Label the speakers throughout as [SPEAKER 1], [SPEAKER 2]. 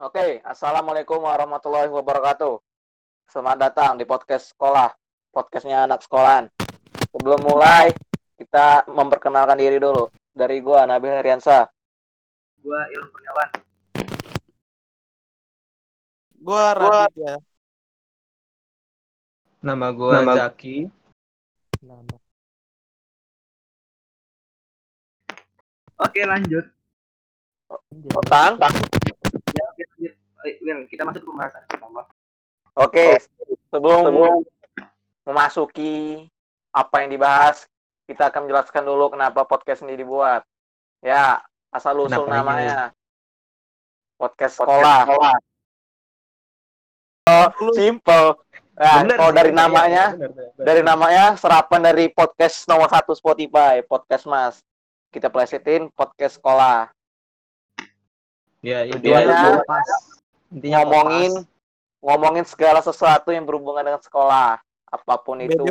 [SPEAKER 1] Oke, Assalamualaikum warahmatullahi wabarakatuh. Selamat datang di podcast sekolah, podcastnya anak sekolahan. Sebelum mulai, kita memperkenalkan diri dulu. Dari gua Nabil Heriansa.
[SPEAKER 2] Gua Ilham Kurniawan.
[SPEAKER 3] Gua Raditya.
[SPEAKER 4] Nama gue
[SPEAKER 2] Nama-
[SPEAKER 4] Zaki.
[SPEAKER 3] Nama.
[SPEAKER 2] Oke lanjut.
[SPEAKER 1] Otang.
[SPEAKER 2] Ya. Eh, Wil, kita masuk ke pembahasan pertama.
[SPEAKER 1] Oke, sebelum memasuki apa yang dibahas, kita akan menjelaskan dulu kenapa podcast ini dibuat. Ya, asal usul
[SPEAKER 4] Kenapa ini?
[SPEAKER 1] namanya. Podcast sekolah. Oh, simple. Nah,
[SPEAKER 4] Bener
[SPEAKER 1] kalau dari
[SPEAKER 4] bener,
[SPEAKER 1] namanya,
[SPEAKER 4] iya, bener, bener.
[SPEAKER 1] dari namanya serapan dari podcast nomor satu Spotify, podcast Mas. Kita plesetin podcast sekolah.
[SPEAKER 4] ya
[SPEAKER 1] Tujuannya
[SPEAKER 4] intinya
[SPEAKER 1] ngomongin
[SPEAKER 4] pas.
[SPEAKER 1] ngomongin segala sesuatu yang berhubungan dengan sekolah,
[SPEAKER 3] apa pun itu.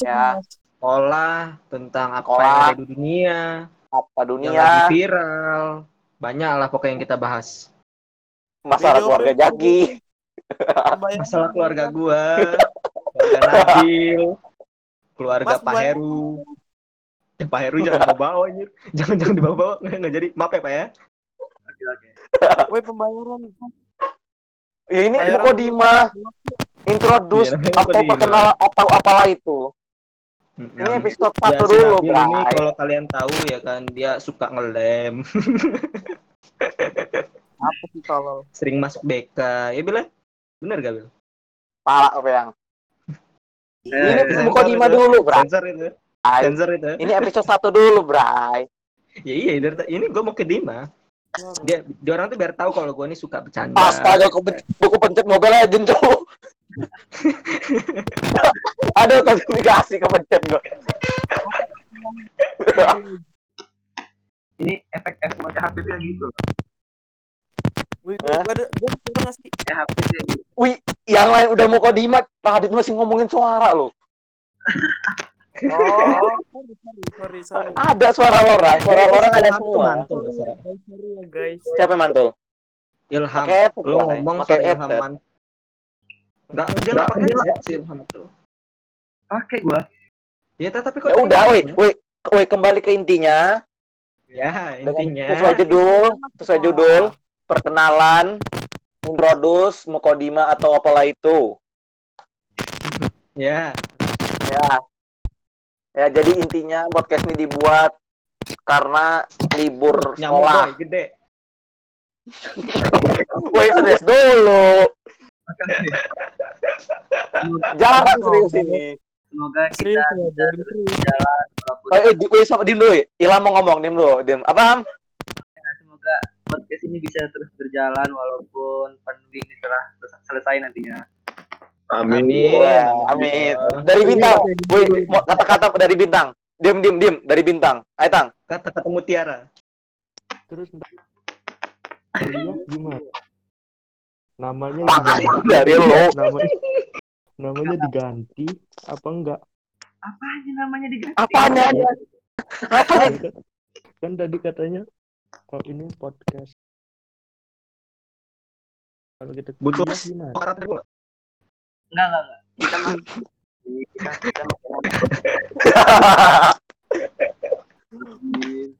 [SPEAKER 1] Ya.
[SPEAKER 3] mas.
[SPEAKER 4] sekolah tentang apa
[SPEAKER 1] Sekolah.
[SPEAKER 4] yang ada di dunia,
[SPEAKER 1] Apa
[SPEAKER 4] yang
[SPEAKER 1] dunia,
[SPEAKER 4] lagi viral. Banyak lah pokoknya yang kita bahas.
[SPEAKER 1] masalah
[SPEAKER 3] Video
[SPEAKER 1] keluarga Jaki.
[SPEAKER 4] Masalah keluarga gua, keluarga Nabil, keluarga
[SPEAKER 3] Mas,
[SPEAKER 4] Pak. Heru. Eh, Pak Heru jangan dibawa anjir. Jangan jangan dibawa nggak nggak jadi. Maaf ya Pak ya.
[SPEAKER 2] Oke, oke.
[SPEAKER 3] Woi pembayaran.
[SPEAKER 1] Ya ini
[SPEAKER 3] Ayo,
[SPEAKER 1] Mukodima introduce
[SPEAKER 4] namanya
[SPEAKER 1] atau perkenalan atau apalah itu. Ini
[SPEAKER 4] Mm-mm.
[SPEAKER 1] episode
[SPEAKER 4] Ya,
[SPEAKER 1] satu
[SPEAKER 4] si
[SPEAKER 1] dulu,
[SPEAKER 4] ini
[SPEAKER 1] Bray.
[SPEAKER 4] kalau kalian tahu ya kan dia suka ngelem,
[SPEAKER 3] Apa sih kalau
[SPEAKER 4] sering masuk BK. Ya bilang bener gak Bil?
[SPEAKER 1] Pala apa yang?
[SPEAKER 2] Eh,
[SPEAKER 1] Ini
[SPEAKER 4] sensor
[SPEAKER 1] Mukodima
[SPEAKER 4] itu.
[SPEAKER 1] dulu, Bray.
[SPEAKER 4] Sensor itu. Sensor itu.
[SPEAKER 1] Ini episode satu dulu, Bray.
[SPEAKER 4] Ya iya, ini gue mau ke Dima. Dia, dia orang tuh biar tahu kalau gue ini suka bercanda.
[SPEAKER 1] Astaga, aku buku pencet Mobile Legends tuh. Ada notifikasi kepencet gue.
[SPEAKER 2] Ini efek-efek macam HPP kayak gitu.
[SPEAKER 3] Wih, ada nggak sih?
[SPEAKER 2] Ya gitu.
[SPEAKER 1] Wih, yang lain udah mau Kodima, Pak Hadid masih ngomongin suara loh.
[SPEAKER 3] Oh, sorry, sorry, sorry, sorry.
[SPEAKER 1] Ada suara orang, suara orang ada semua.
[SPEAKER 4] mantul
[SPEAKER 3] sorry ya guys.
[SPEAKER 1] Siapa mantul?
[SPEAKER 4] Ilham.
[SPEAKER 1] Pakai headset,
[SPEAKER 4] Lu ngomong
[SPEAKER 1] pakai
[SPEAKER 4] Ilham mantul. Enggak, dia
[SPEAKER 2] Nggak,
[SPEAKER 4] nggak pakai si Ilham itu.
[SPEAKER 2] Pakai gua.
[SPEAKER 4] Ya tapi kok
[SPEAKER 1] Ya udah, woi, woi, woi kembali ke intinya.
[SPEAKER 4] Ya, intinya
[SPEAKER 1] sesuai judul, sesuai judul, perkenalan, introduce, mukodima atau apalah itu.
[SPEAKER 4] ya
[SPEAKER 1] Ya. Ya, jadi intinya podcast ini dibuat karena libur
[SPEAKER 4] nyamuk
[SPEAKER 1] sekolah.
[SPEAKER 4] boy gede.
[SPEAKER 1] Woi, serius dulu. Jangan serius ini.
[SPEAKER 2] Semoga kita
[SPEAKER 3] Serius ya,
[SPEAKER 2] bisa berjalan walaupun
[SPEAKER 1] Oh, eh, di- woi, sama dim dulu. Ilham mau ngomong, dim dulu. Dim. Apa, Ham?
[SPEAKER 2] semoga podcast ini bisa terus berjalan walaupun pandemi ini telah sel- selesai nantinya.
[SPEAKER 4] Amin.
[SPEAKER 1] Wah, amin. Dari bintang. Woi, mau kata-kata dari bintang. Dim, dim, dim. Dari bintang. Ayo, Tang.
[SPEAKER 4] Kata-kata mutiara.
[SPEAKER 3] Terus gimana? Namanya diganti.
[SPEAKER 1] dari lo.
[SPEAKER 3] Namanya namanya diganti apa enggak?
[SPEAKER 2] Apa aja namanya diganti?
[SPEAKER 1] Apanya? Apa?
[SPEAKER 3] Kan, kan tadi katanya kalau ini podcast. Kalau kita
[SPEAKER 4] Butuh? Orang.
[SPEAKER 2] Enggak, enggak, enggak. Kita masuk. Kita, kita.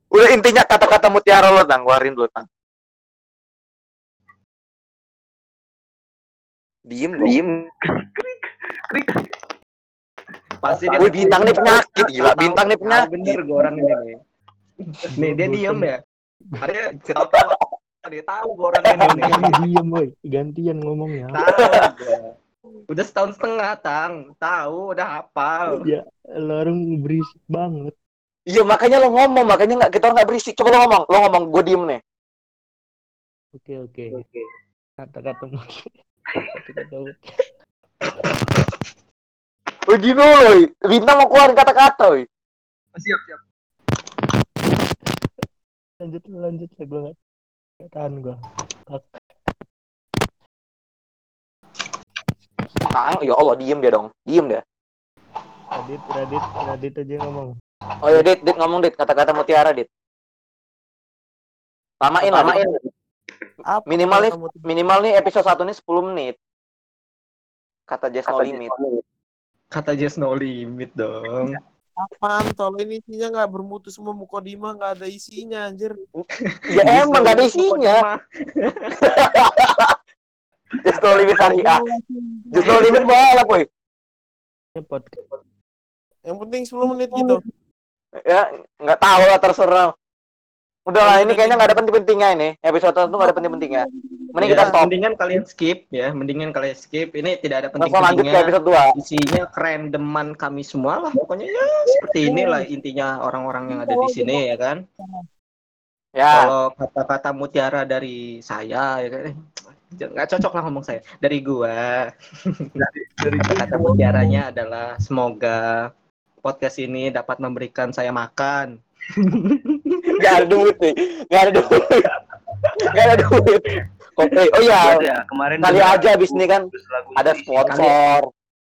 [SPEAKER 1] Udah intinya kata-kata mutiara lo, Tang. Keluarin dulu, Tang. Diem, diem.
[SPEAKER 4] Pasti dia
[SPEAKER 1] bintang nih penyakit, gila. Bintang nih penyakit.
[SPEAKER 4] bener gue orang ini nih. Nih dia diem ya. Ada ketawa dia tahu gue orang ini nih.
[SPEAKER 3] Diem woi, gantian ngomongnya.
[SPEAKER 4] Tahu gua. Udah setahun setengah, Tang. Tahu, udah hafal.
[SPEAKER 3] Ya, lo orang berisik banget.
[SPEAKER 1] Iya, makanya lo ngomong. Makanya nggak kita nggak berisik. Coba lo ngomong. Lo ngomong, gue diem nih.
[SPEAKER 3] Oke, oke.
[SPEAKER 2] Oke.
[SPEAKER 3] Kata-kata mungkin. Kata-kata
[SPEAKER 1] Woi, gini lo. Bintang mau keluarin kata-kata, woi.
[SPEAKER 2] Oh, siap, siap.
[SPEAKER 3] lanjut lanjut gue nggak tahan gue
[SPEAKER 1] Tang, ya Allah, diem dia dong. Diem dia.
[SPEAKER 3] Radit Radit Radit aja ngomong
[SPEAKER 1] Oh ya, Dit, Dit ngomong, Dit. Kata-kata mutiara, Dit. Lamain lah, Dit.
[SPEAKER 3] Apa
[SPEAKER 1] Minimal nih, minimal nih episode 1 nih 10 menit. Kata Just No Limit.
[SPEAKER 4] Kata Just No Limit dong.
[SPEAKER 3] apaan tol ini isinya nggak bermutu semua mukodima nggak ada isinya anjir
[SPEAKER 1] Ya emang gak ada isinya. Just No Limit syariah. Just No Limit boleh, boy.
[SPEAKER 3] Cepet. yang penting 10 menit gitu
[SPEAKER 1] Ya, nggak tahu lah terserah. Udah lah, ini kayaknya nggak ada penting-pentingnya ini. Episode itu nggak ada penting-pentingnya. Mending kita
[SPEAKER 4] Ya,
[SPEAKER 1] stop.
[SPEAKER 4] Mendingan kalian skip ya, mendingan kalian skip. Ini tidak ada
[SPEAKER 1] Langsung lanjut ke
[SPEAKER 4] penting-pentingnya.
[SPEAKER 1] episode 2.
[SPEAKER 4] Isinya kerendeman kami semua lah. Pokoknya ya seperti inilah intinya orang-orang yang ada di sini ya kan.
[SPEAKER 1] Ya,
[SPEAKER 4] Kalau kata-kata mutiara dari saya ya kan. eh, nggak cocok lah ngomong saya. Dari gua. Kata-kata mutiaranya adalah semoga podcast ini dapat memberikan saya makan.
[SPEAKER 1] nggak ada duit nih. Nggak ada duit. Nggak ada duit. Kok- eh, Oh iya,
[SPEAKER 2] ya, kemarin
[SPEAKER 1] kali aja abis ini kan ada sponsor.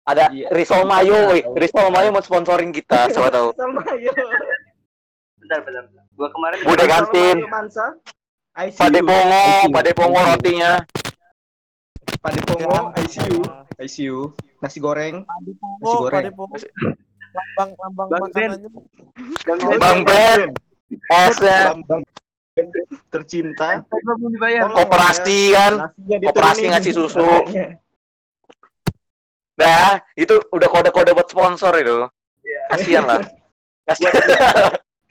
[SPEAKER 1] Ada
[SPEAKER 4] Iya.
[SPEAKER 1] Risol Mayo, woi. Risol Mayo mau sponsorin kita, siapa tahu.
[SPEAKER 2] Bentar bentar bentar. gua kemarin
[SPEAKER 1] Bude kantin.
[SPEAKER 4] Mansa. ICU.
[SPEAKER 1] Pade Pongo. Pade Pongo rotinya.
[SPEAKER 4] Pade Pongo, ICU. ICU. Nasi goreng. Nasi
[SPEAKER 3] oh
[SPEAKER 4] goreng.
[SPEAKER 3] lambang lambang
[SPEAKER 2] Bang Ben.
[SPEAKER 3] makanannya
[SPEAKER 1] Bang Ben, esnya,
[SPEAKER 4] Lambang tercinta.
[SPEAKER 2] Gua belum dibayar
[SPEAKER 4] Tolong
[SPEAKER 1] operasi kan.
[SPEAKER 4] Nasinya diturunin.
[SPEAKER 1] Operasi ngasih susu. Nah, itu udah kode-kode buat sponsor itu.
[SPEAKER 2] Iya.
[SPEAKER 1] Kasian lah. Kasian.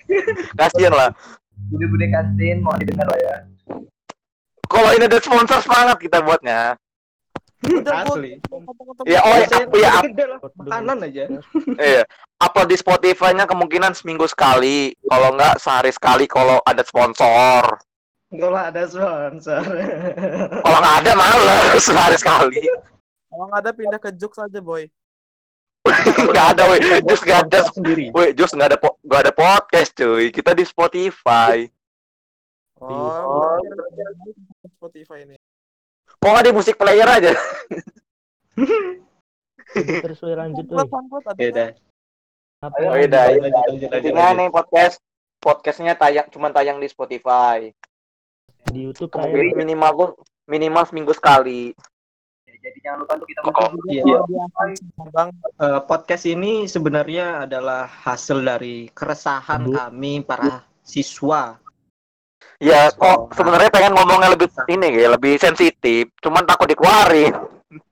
[SPEAKER 1] Kasian lah.
[SPEAKER 2] bude-bude kantin mau didengar lah ya
[SPEAKER 1] Kalau ini ada sponsor semangat kita buatnya.
[SPEAKER 4] Asli.
[SPEAKER 1] Ya, oh, ya, ya.
[SPEAKER 4] Makanan aja.
[SPEAKER 1] Iya. Upload di Spotify-nya kemungkinan seminggu sekali. Kalau nggak sehari sekali kalau ada sponsor.
[SPEAKER 4] Kalau ada sponsor.
[SPEAKER 1] Kalau nggak ada males sehari sekali.
[SPEAKER 3] kalau nggak ada pindah ke Juk saja boy
[SPEAKER 1] Nggak ada, woi. Just nggak ada.
[SPEAKER 4] sendiri.
[SPEAKER 1] Woi, Just nggak ada po- nggak ada podcast, cuy. Kita di Spotify.
[SPEAKER 3] oh, Spotify ini
[SPEAKER 1] Kok nggak di musik player aja?
[SPEAKER 5] terus we lanjut
[SPEAKER 3] Buat
[SPEAKER 5] we.
[SPEAKER 3] SoundCloud ada
[SPEAKER 4] Beda.
[SPEAKER 5] Apa
[SPEAKER 1] Oh, iya, Intinya nih podcast podcastnya tayang cuman tayang di Spotify.
[SPEAKER 5] di YouTube
[SPEAKER 1] Kemungkinan
[SPEAKER 5] kayak
[SPEAKER 1] minimal minimal seminggu sekali.
[SPEAKER 2] Ya, jadi jangan lupa untuk kita
[SPEAKER 1] Oh,
[SPEAKER 2] mencoba
[SPEAKER 4] iya.
[SPEAKER 3] Akun bang
[SPEAKER 4] Eh, podcast ini sebenarnya adalah hasil dari keresahan
[SPEAKER 5] Aduh.
[SPEAKER 4] kami para siswa.
[SPEAKER 1] Ya, kok sebenarnya pengen ngomongnya lebih ini ya, lebih sensitif, cuman takut dikeluarin.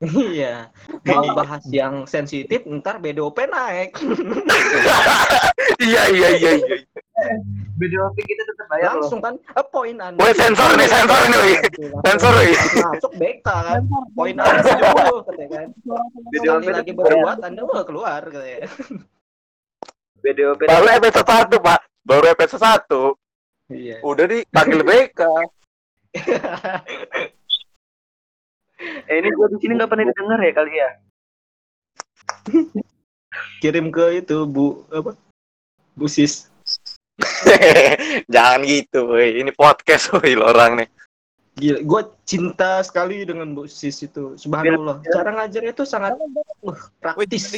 [SPEAKER 4] Iya. Mau bahas yang sensitif, ntar BDOP naik.
[SPEAKER 1] iya, iya, iya, iya.
[SPEAKER 2] BDOP kita tetap bayar
[SPEAKER 4] Langsung kan, eh, poin anda.
[SPEAKER 1] Woi, sensor nih, sensor nih, woi. Sensor, woi.
[SPEAKER 4] Masuk BK kan. Poin anda tujuh, katanya kan.
[SPEAKER 2] BDOP
[SPEAKER 4] lagi berbuat, anda mau keluar, katanya.
[SPEAKER 2] BDOP
[SPEAKER 1] Baru episode satu, Pak. Baru episode satu.
[SPEAKER 4] Iya.
[SPEAKER 1] Udah dipanggil BK.
[SPEAKER 2] eh ini gua di sini nggak pernah didengar ya kali ya
[SPEAKER 4] Kirim ke itu, Bu, apa? Bu Sis.
[SPEAKER 1] Jangan gitu, woi. Ini podcast, woi, lo orang nih.
[SPEAKER 4] Gila, gue cinta sekali dengan Bu Sis itu. Subhanallah. Cara ngajarnya itu sangat uh, praktis.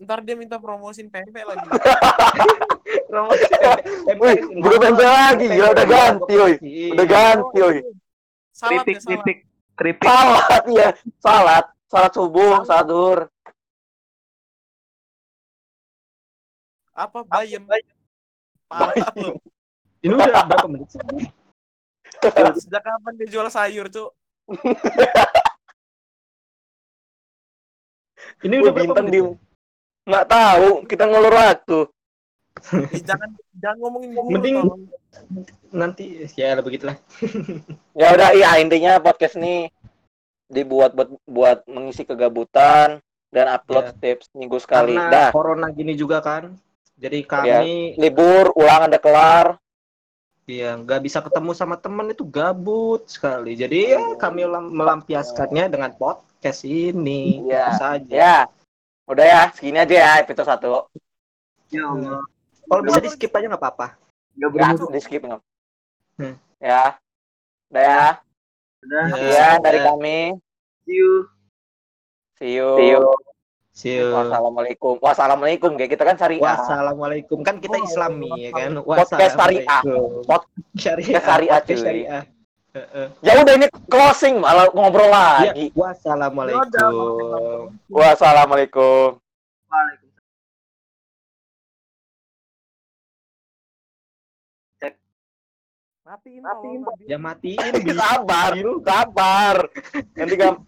[SPEAKER 3] ntar dia minta promosin PMP lagi.
[SPEAKER 1] Wih, udah tempe lagi, gila udah ganti, woi. Udah ganti, woi.
[SPEAKER 3] Ya, salat.
[SPEAKER 2] Keripik
[SPEAKER 1] Salat ya, salat, salat subuh, salat duhur.
[SPEAKER 3] Apa bayem? Parah lu.
[SPEAKER 4] Ini udah berapa menit sih?
[SPEAKER 3] Sejak kapan dia jual sayur, Cuk?
[SPEAKER 4] Ini udah berapa
[SPEAKER 1] bintang
[SPEAKER 4] menit?
[SPEAKER 1] di nggak tahu, kita ngulur waktu.
[SPEAKER 3] Jangan jangan ngomongin guru
[SPEAKER 4] Mending-. Nanti ya begitulah.
[SPEAKER 1] Ya udah, iya intinya podcast ini dibuat buat buat mengisi kegabutan dan upload
[SPEAKER 4] Ya.
[SPEAKER 1] setiap seminggu sekali.
[SPEAKER 4] Karena
[SPEAKER 1] Dah,
[SPEAKER 4] corona gini juga kan. Jadi kami
[SPEAKER 1] libur, ulangan udah kelar.
[SPEAKER 4] ya nggak bisa ketemu sama teman itu gabut sekali. Jadi ya kami lam- melampiaskannya dengan podcast ini.
[SPEAKER 1] Iya.
[SPEAKER 4] Saja.
[SPEAKER 1] Ya, udah ya, segini aja ya episode satu.
[SPEAKER 2] ya Allah
[SPEAKER 4] Kalau bisa di skip aja nggak apa-apa.
[SPEAKER 2] nggak
[SPEAKER 1] Ya,
[SPEAKER 2] bermutu
[SPEAKER 1] di skip nggak?
[SPEAKER 4] Hmm.
[SPEAKER 1] Ya, udah ya.
[SPEAKER 2] udah
[SPEAKER 4] Ya.
[SPEAKER 1] Sekian dari
[SPEAKER 4] ya.
[SPEAKER 1] kami.
[SPEAKER 2] see you
[SPEAKER 1] See you.
[SPEAKER 2] See you.
[SPEAKER 4] See you.
[SPEAKER 1] Wassalamualaikum. Wassalamualaikum. Kayak kita kan syariah.
[SPEAKER 4] Wassalamualaikum kan kita Islami ya kan.
[SPEAKER 1] Podcast syariah. Podcast syariah,
[SPEAKER 4] syariah. Heeh.
[SPEAKER 1] Ya udah ini closing malah ngobrol
[SPEAKER 4] Ya,
[SPEAKER 1] lagi.
[SPEAKER 4] wassalamualaikum.
[SPEAKER 1] Wassalamualaikum.
[SPEAKER 2] Waalaikumsalam.
[SPEAKER 3] Matiin,
[SPEAKER 2] Matiin.
[SPEAKER 4] Ya matiin.
[SPEAKER 1] Sabar, sabar. Nanti gam